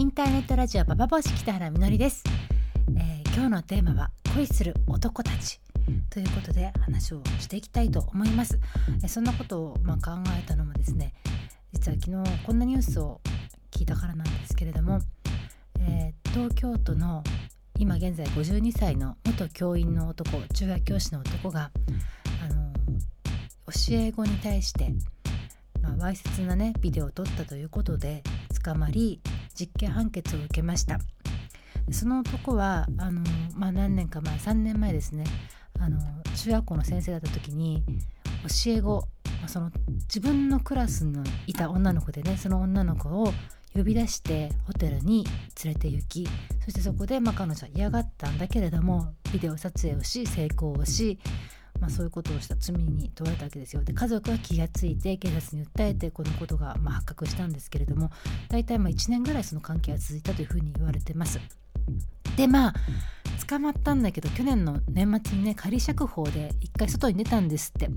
インターネットラジオババボシ北原みのりです、えー、今日のテーマは恋する男たち。ということで話をしていきたいと思います、えー、そんなことをまあ考えたのもですね実は昨日こんなニュースを聞いたからなんですけれども、えー、東京都の今現在52歳の元教員の男中学教師の男があの教え子に対してま、わいせつなねビデオを撮ったということで捕まり実刑判決を受けました。その男はあの、まあ、何年か前3年前ですね。あの中学校の先生だった時に教え子、その自分のクラスにいた女の子でねその女の子を呼び出してホテルに連れて行きそしてそこで、まあ、彼女は嫌がったんだけれどもビデオ撮影をし成功をしまあ、そういうことをした罪に問われたわけですよ。で家族は気がついて警察に訴えてこのことがま発覚したんですけれども大体まあ1年ぐらいその関係が続いたというふうに言われてます。でまあ捕まったんだけど去年の年末にね仮釈放で一回外に出たんですって。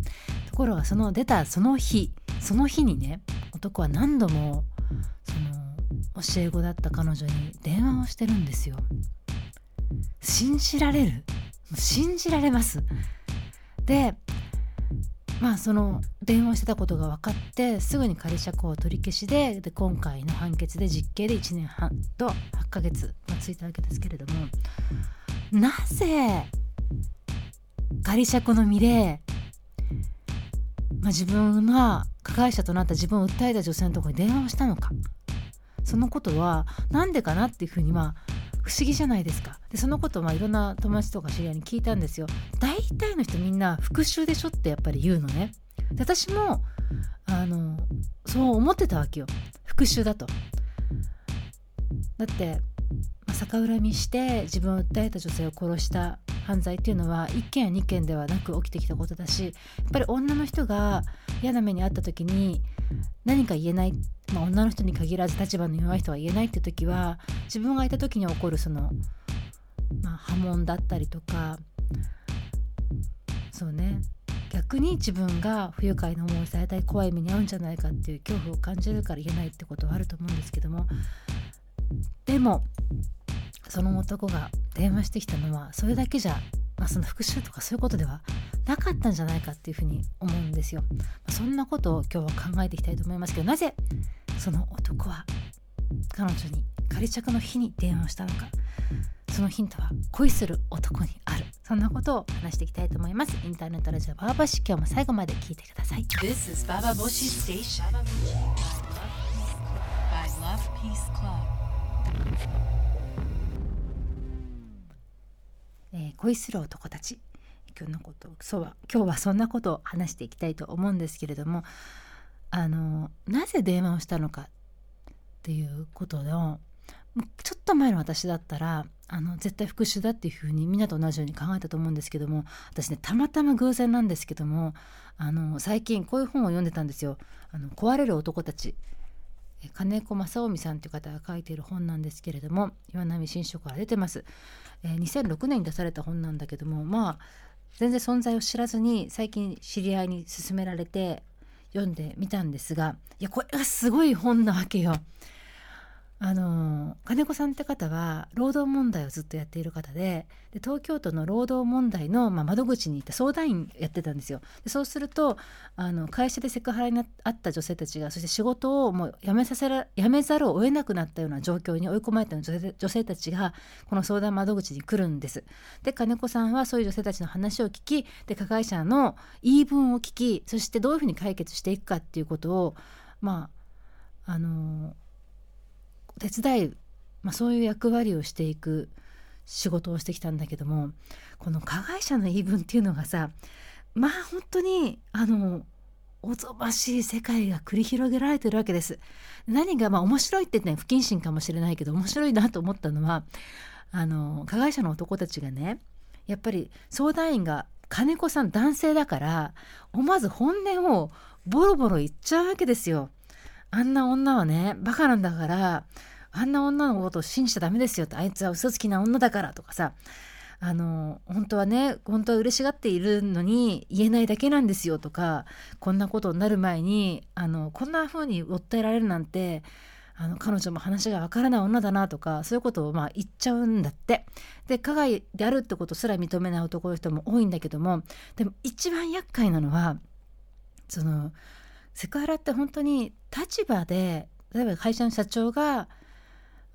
ところがその出たその日その日にね男は何度もその教え子だった彼女に電話をしてるんですよ。信じられる？信じられます？でまあその電話してたことが分かってすぐに仮釈放取り消しでで今回の判決で実刑で1年半と8ヶ月がついたわけですけれどもなぜ仮釈の身で、まあ、自分が加害者となった自分を訴えた女性のところに電話をしたのか。そのことは何でかなっていうふうにまあ不思議じゃないですか。でそのことをまあいろんな友達とか知り合いに聞いたんですよ。大体の人みんな復讐でしょってやっぱり言うのね。で私もあのそう思ってたわけよ。復讐だと。だって、ま、逆恨みして自分を訴えた女性を殺した犯罪っていうのは1件や2件ではなく起きてきたことだしやっぱり女の人が嫌な目に遭った時に何か言えないまあ、女の人に限らず立場の弱い人は言えないって時は自分がいた時に起こるその、まあ、波紋だったりとかそうね。逆に自分が不愉快な思いされたり怖い目に遭うんじゃないかっていう恐怖を感じるから言えないってことはあると思うんですけどもでもその男が電話してきたのはそれだけじゃ、まあ、その復讐とかそういうことではなかったんじゃないかっていうふうに思うんですよ。まそんなことを今日は考えていきたいと思いますけどなぜその男は彼女に仮着の日に電話をしたのか。そのヒントは恋する男にある。そんなことを話していきたいと思います。インターネットラジオバーバシ今日も最後まで聞いてください。This is Baba Boshi Station. By Love Peace Club. えー、恋する男たち。今日のことそうは今日はそんなことを話していきたいと思うんですけれどもあのなぜ電話をしたのかっていうことのちょっと前の私だったらあの絶対復讐だっていうふうにみんなと同じように考えたと思うんですけども私ねたまたま偶然なんですけどもあの最近こういう本を読んでたんですよ「あの壊れる男たち」金子正臣さんという方が書いている本なんですけれども岩波新書から出てます、えー、2006年に出された本なんだけどもまあ全然存在を知らずに最近知り合いに勧められて読んでみたんですがいやこれがすごい本なわけよ。あの金子さんって方は労働問題をずっとやっている方でで東京都の労働問題の、まあ、窓口に行った相談員やってたんですよ。でそうするとあの会社でセクハラにあった女性たちがそして仕事をもう辞めさせら辞めざるを得なくなったような状況に追い込まれた女女性たちがこの相談窓口に来るんです。で金子さんはそういう女性たちの話を聞きで加害者の言い分を聞きそしてどういうふうに解決していくかっていうことをまああの手伝い、まあ、そういう役割をしていく仕事をしてきたんだけどもこの加害者の言い分っていうのがさまあ本当にあのおぞましい世界が繰り広げられてるわけです。何がまあ面白いってね不謹慎かもしれないけど面白いなと思ったのはあの加害者の男たちがねやっぱり相談員が金子さん男性だから思わず本音をボロボロ言っちゃうわけですよ。あんな女はねバカなんだからあんな女のことを信じちゃダメですよってあいつは嘘つきな女だからとかさあの本当はね本当は嬉しがっているのに言えないだけなんですよとかこんなことになる前にあのこんな風に訴えられるなんてあの彼女も話がわからない女だなとかそういうことをまあ言っちゃうんだって。で加害であるってことすら認めない男の人も多いんだけどもでも一番厄介なのはそのセクハラって本当に立場で例えば会社の社長が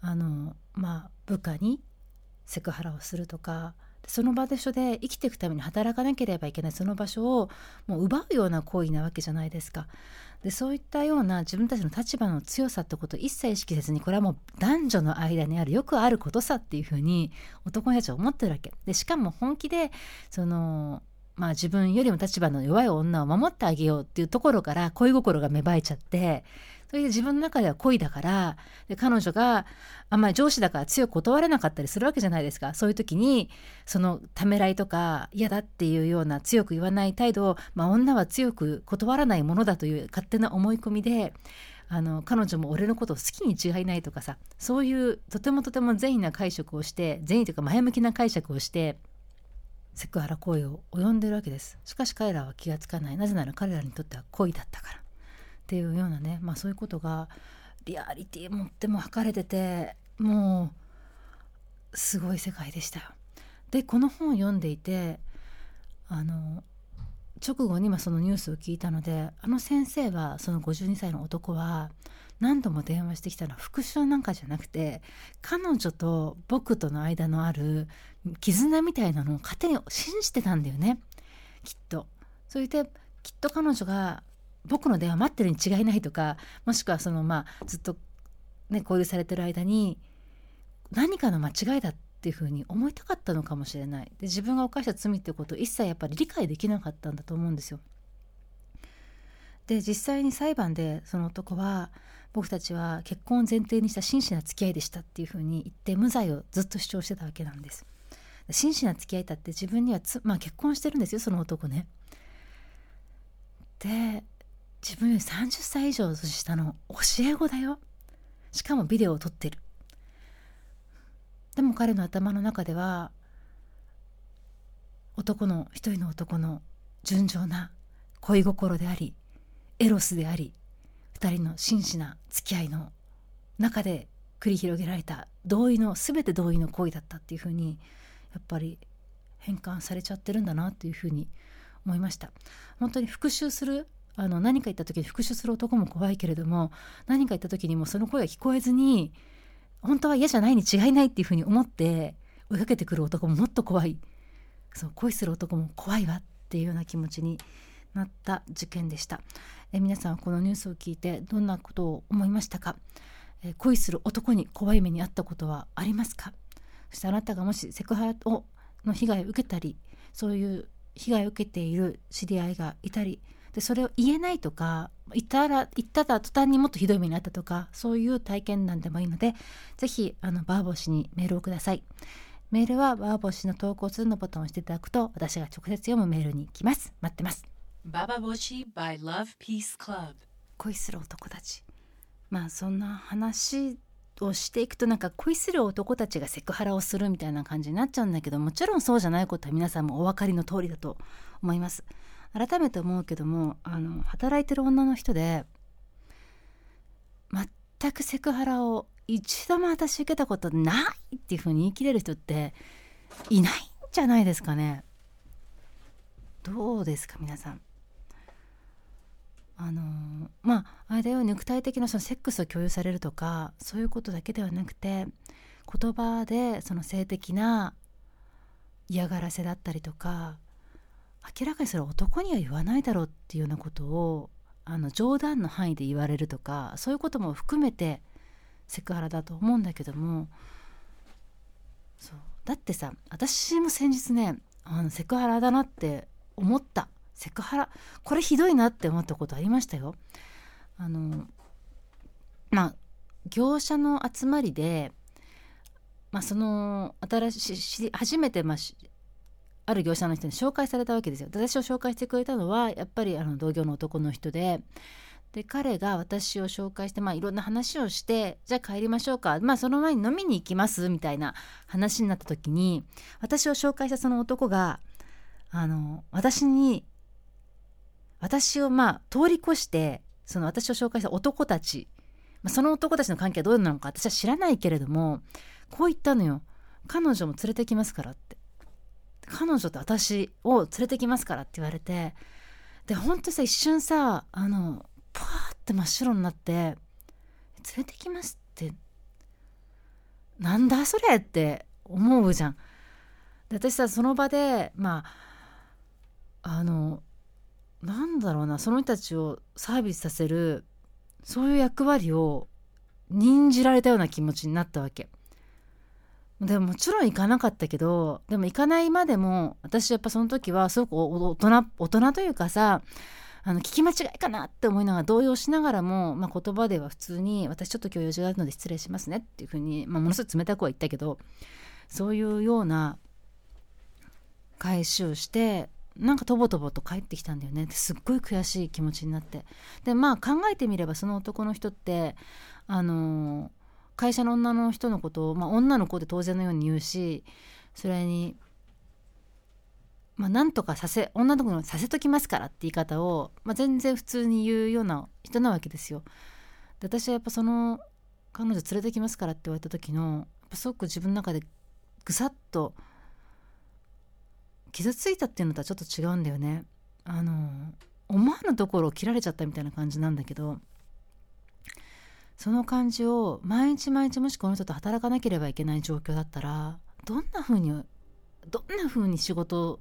あのまあ部下にセクハラをするとかその場所で生きていくために働かなければいけないその場所をもう奪うような行為なわけじゃないですか。でそういったような自分たちの立場の強さってことを一切意識せずにこれはもう男女の間にあるよくあることさっていうふうに男の人たちは思ってるわけでしかも本気でそのまあ自分よりも立場の弱い女を守ってあげようっていうところから恋心が芽生えちゃってそれで自分の中では恋だからで彼女があんまり上司だから強く断れなかったりするわけじゃないですか。そういう時にそのためらいとか嫌だっていうような強く言わない態度を、まあ、女は強く断らないものだという勝手な思い込みであの彼女も俺のことを好きに違いないとかさそういうとてもとても善意な解釈をして善意というか前向きな解釈をしてセクハラ行為を及んでるわけです。しかし彼らは気がつかない。なぜなら彼らにとっては恋だったから。っていうようなね、まあ、そういうことがリアリティ持っても測れててもうすごい世界でしたよ。でこの本を読んでいてあの直後にそのニュースを聞いたのであの先生はその52歳の男は何度も電話してきたのは復讐なんかじゃなくて彼女と僕との間のある絆みたいなのを勝手に信じてたんだよねきっと。それできっと彼女が僕の電話待ってるに違いないとかもしくはそのまあずっとね交流されてる間に何かの間違いだっていうふうに思いたかったのかもしれないで自分が犯した罪ってことを一切やっぱり理解できなかったんだと思うんですよ。で実際に裁判でその男は僕たちは結婚を前提にした真摯な付き合いでしたっていうふうに言って無罪をずっと主張してたわけなんです。真摯な付き合いだって自分にはまあ、結婚してるんですよその男ね。で自分より30歳以上年下の教え子だよしかもビデオを撮ってるでも彼の頭の中では男の一人の男の純情な恋心でありエロスであり二人の真摯な付き合いの中で繰り広げられた同意の全て同意の行為だったっていうふうにやっぱり変換されちゃってるんだなっていうふうに思いました。本当に復讐するあの何か言った時に復讐する男も怖いけれども何か言った時にもその声が聞こえずに本当は嫌じゃないに違いないっていうふうに思って追いかけてくる男ももっと怖い。そう恋する男も怖いわっていうような気持ちになった事件でした。え皆さんはこのニュースを聞いてどんなことを思いましたか？え恋する男に怖い目に遭ったことはありますか？そしてあなたがもしセクハラをの被害を受けたりそういう被害を受けている知り合いがいたりでそれを言えないとか言ったら言ったら途端にもっとひどい目にあったとかそういう体験談でもいいので是非あのバーボシにメールをください。メールはバーボシの投稿するのボタンを押していただくと私が直接読むメールに来ます。待ってます。ババボシ by Love Peace Club. 恋する男たち。まあそんな話をしていくとなんか恋する男たちがセクハラをするみたいな感じになっちゃうんだけどもちろんそうじゃないことは皆さんもお分かりの通りだと思います。改めて思うけどもあの働いてる女の人で全くセクハラを一度も私受けたことないっていうふうに言い切れる人っていないんじゃないですかね。どうですか皆さん。あのまああれだよ肉体的なそのセックスを共有されるとかそういうことだけではなくて言葉でその性的な嫌がらせだったりとか明らかにそれは男には言わないだろうっていうようなことをあの冗談の範囲で言われるとかそういうことも含めてセクハラだと思うんだけどもそう。だってさ私も先日ねあのセクハラだなって思った。セクハラこれひどいなって思ったことありましたよ。あのまあ業者の集まりで、まあ、その新しい初めて、まあ、ある業者の人に紹介されたわけですよ。私を紹介してくれたのはやっぱりあの同業の男の人でで彼が私を紹介して、まあ、いろんな話をしてじゃあ帰りましょうか、まあ、その前に飲みに行きますみたいな話になった時に私を紹介したその男があの私に私をまあ通り越してその私を紹介した男たちまあ、その男たちの関係はどうなのか私は知らないけれどもこう言ったのよ。彼女も連れてきますからって。彼女と私を連れてきますからって言われてでほんとさ一瞬さあのパーって真っ白になって連れてきますって。なんだそれって思うじゃん。で私さその場でまああのなんだろうなその人たちをサービスさせるそういう役割を任じられたような気持ちになったわけ。でももちろん行かなかったけどでも行かないまでも私やっぱその時はすごく大人大人というかさあの聞き間違いかなって思いながら動揺しながらも、まあ、言葉では普通に「私ちょっと今日用事があるので失礼しますね」っていうふうに、まあ、ものすごい冷たくは言ったけどそういうような返しをしてなんかとぼとぼと帰ってきたんだよねってすっごい悔しい気持ちになってでまあ考えてみればその男の人ってあの会社の女の人のことを、まあ、女の子で当然のように言うしそれにまあ、なんとかさせ女の子にさせときますからって言い方を、まあ、全然普通に言うような人なわけですよ。で私はやっぱその彼女連れてきますからって言われた時のやっぱすごく自分の中でぐさっと傷ついたっていうのとはちょっと違うんだよね。あの思わぬところを切られちゃったみたいな感じなんだけどその感じを毎日毎日もしこの人と働かなければいけない状況だったらどんな風にどんな風に仕事を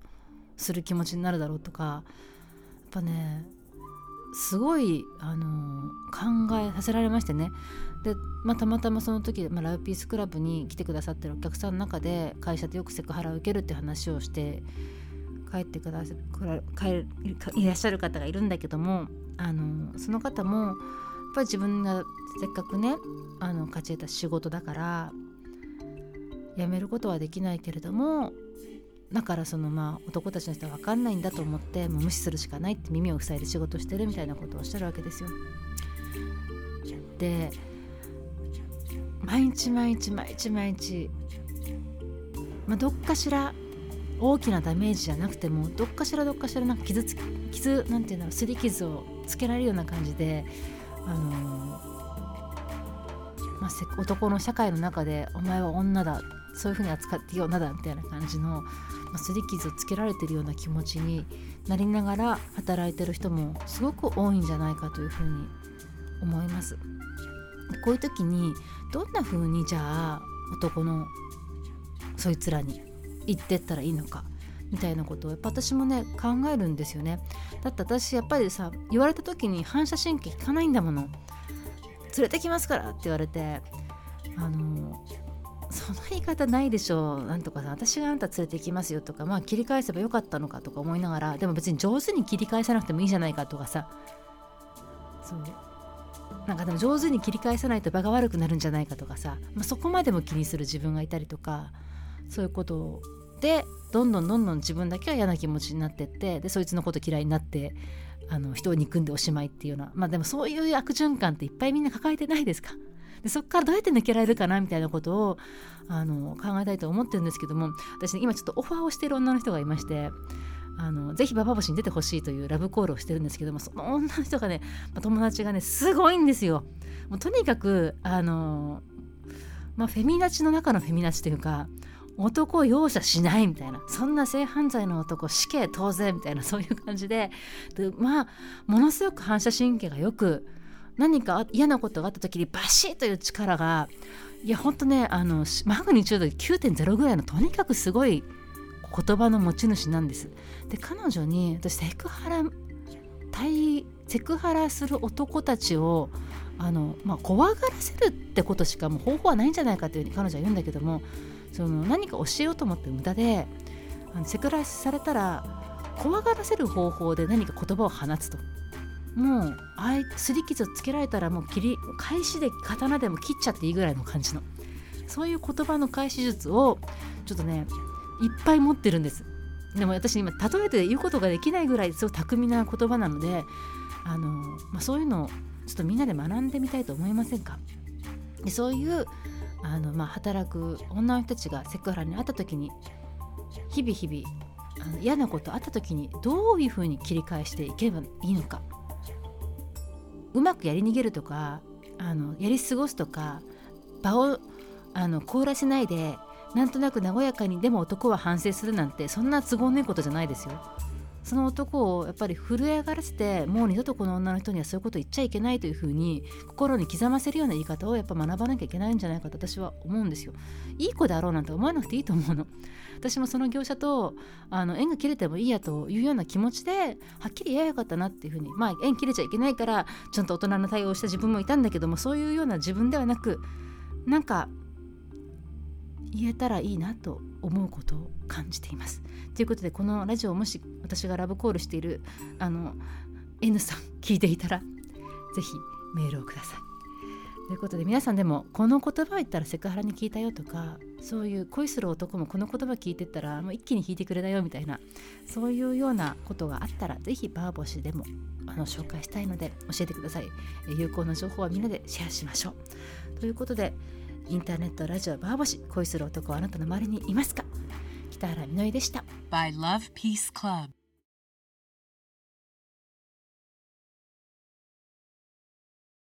する気持ちになるだろうとかやっぱねすごい、あの考えさせられましてね。で、まあ、たまたまその時、まあ、ラウピースクラブに来てくださってるお客さんの中で会社でよくセクハラを受けるって話をして帰ってくださ帰いらっしゃる方がいるんだけどもあのその方もやっぱり自分がせっかくねあの勝ち得た仕事だから辞めることはできないけれどもだからそのまあ男たちの人は分かんないんだと思ってもう無視するしかないって耳を塞いで仕事してるみたいなことをおっしゃるわけですよ。で毎日毎日毎日毎日、まあ、どっかしら大きなダメージじゃなくてもどっかしらどっかしらなんか傷つき傷なんていうのすり傷をつけられるような感じであのまあ、男の社会の中で「お前は女だ」そういうふうに扱っていい女だみたいな感じの、擦り傷をつけられてるような気持ちになりながら働いてる人もすごく多いんじゃないかというふうに思います。こういう時にどんな風にじゃあ男のそいつらに言ってったらいいのかみたいなことをやっぱ私もね考えるんですよね。だって私やっぱりさ言われた時に反射神経効かないんだもの。連れてきますからって言われてあのその言い方ないでしょう。なんとかさ私があんた連れて行きますよとかまあ切り返せばよかったのかとか思いながらでも別に上手に切り返さなくてもいいじゃないかとかさ。そうなんかでも上手に切り返さないと場が悪くなるんじゃないかとかさ、まあ、そこまでも気にする自分がいたりとかそういうことでどんどんどんどん自分だけは嫌な気持ちになってってでそいつのこと嫌いになってあの人を憎んでおしまいっていうような。まあでもそういう悪循環っていっぱいみんな抱えてないですか？でそこからどうやって抜けられるかなみたいなことをあの考えたいと思ってるんですけども私、ね、今ちょっとオファーをしている女の人がいましてあのぜひババ星に出てほしいというラブコールをしてるんですけどもその女の人がね友達がねすごいんですよ。もうとにかくあの、まあ、フェミナチの中のフェミナチというか男を容赦しないみたいなそんな性犯罪の男死刑当然みたいなそういう感じででまあものすごく反射神経がよく何か嫌なことがあった時にバシッという力がいやほんとねあのマグニチュード9.0ぐらいのとにかくすごい言葉の持ち主なんです。で彼女に私セクハラ対セクハラする男たちをあの、まあ、怖がらせるってことしかもう方法はないんじゃないかというふうに彼女は言うんだけどもその何か教えようと思って無駄であのセクハラされたら怖がらせる方法で何か言葉を放つともうあいすり傷つけられたらもう切り返しで刀でも切っちゃっていいぐらいの感じのそういう言葉の返し術をちょっとねいっぱい持ってるんです。でも私今例えて言うことができないぐらいすごい巧みな言葉なのであの、まあ、そういうのをちょっとみんなで学んでみたいと思いませんか？でそういうあの、まあ、働く女の人たちがセクハラにあった時に日々日々あの嫌なことあった時にどういうふうに切り返していけばいいのか？うまくやり逃げるとかあのやり過ごすとか場をあの凍らせないでなんとなく和やかにでも男は反省するなんてそんな都合のいいことじゃないですよ。その男をやっぱり震え上がらせてもう二度とこの女の人にはそういうこと言っちゃいけないというふうに心に刻ませるような言い方をやっぱ学ばなきゃいけないんじゃないかと私は思うんですよ。いい子であろうなんて思わなくていいと思うの。私もその業者とあの縁が切れてもいいやというような気持ちではっきり言えばよかったなっていうふうにまあ縁切れちゃいけないからちゃんと大人の対応をした自分もいたんだけどもそういうような自分ではなくなんか言えたらいいなと思うことを感じています。ということでこのラジオをもし私がラブコールしているあの N さん聞いていたらぜひメールをください。ということで皆さんでもこの言葉を言ったらセクハラに聞いたよとかそういう恋する男もこの言葉聞いてたらもう一気に引いてくれたよみたいなそういうようなことがあったらぜひバーボシでもあの紹介したいので教えてください。有効な情報はみんなでシェアしましょう。ということでインターネットラジオバーボシ恋する男はあなたの周りにいますか？北原みのりでした。by Love Peace Club.